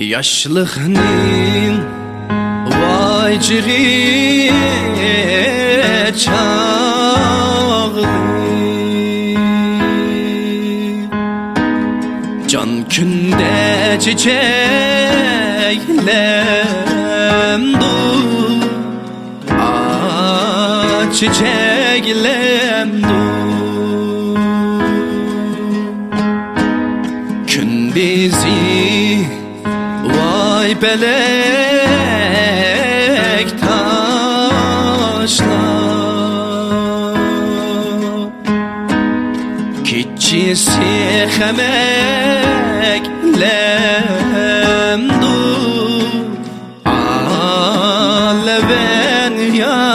Yaşlığının vaciri çağlı Can künde çiçeklem dur. Ah çiçeklem vay belek taşlar. Kitçisi emeklem dur. Aleven yalan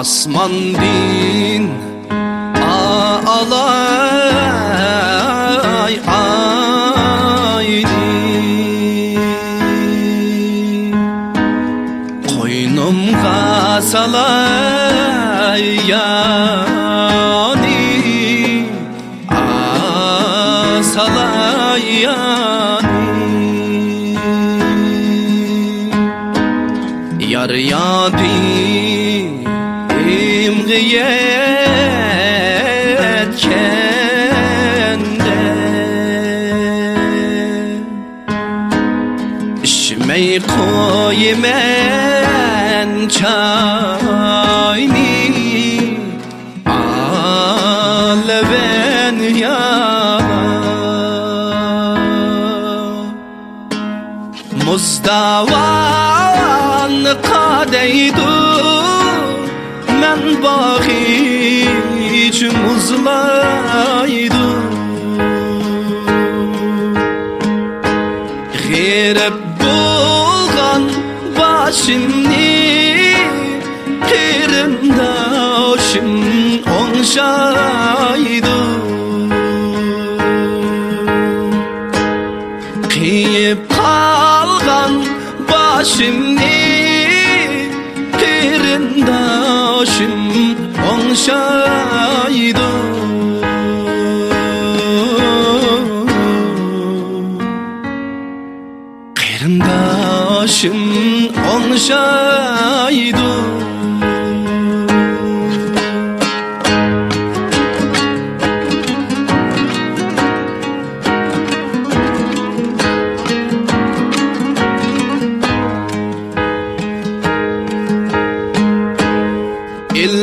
Asman din ağlay ayni Koynum salay yani Asalay yani Yar yadim gıyet kende İşmeyi koymen çayni Aleven yalan Mustavan Men bahiç muzlaydu Girip bulgan başımni Kırındaşım onşaydu Kıyıp kalgan başımni Kırındaşım onşaydı Kırındaşım onşaydı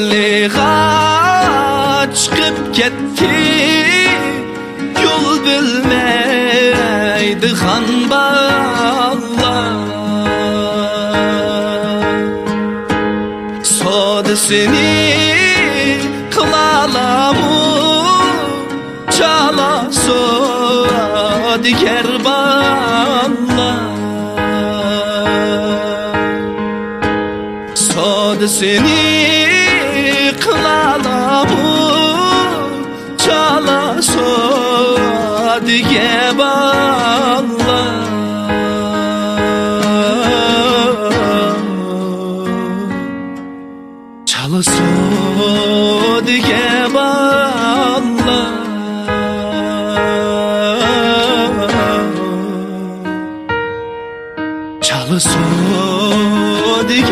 İlliğa çıkıp gitti. Yol bilmeydi han bağlar. Sodasını kılalamı Çala sodi kerbanlar Sodasını kılalamı Çala sodi geballar Çala sodi geballar Çala sodi